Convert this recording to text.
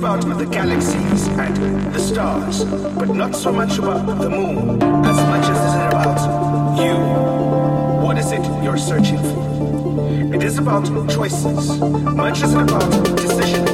about the galaxies and the stars, but not so much about the moon as much as it is about you. What is it you're searching for? It is about choices, much as about decisions.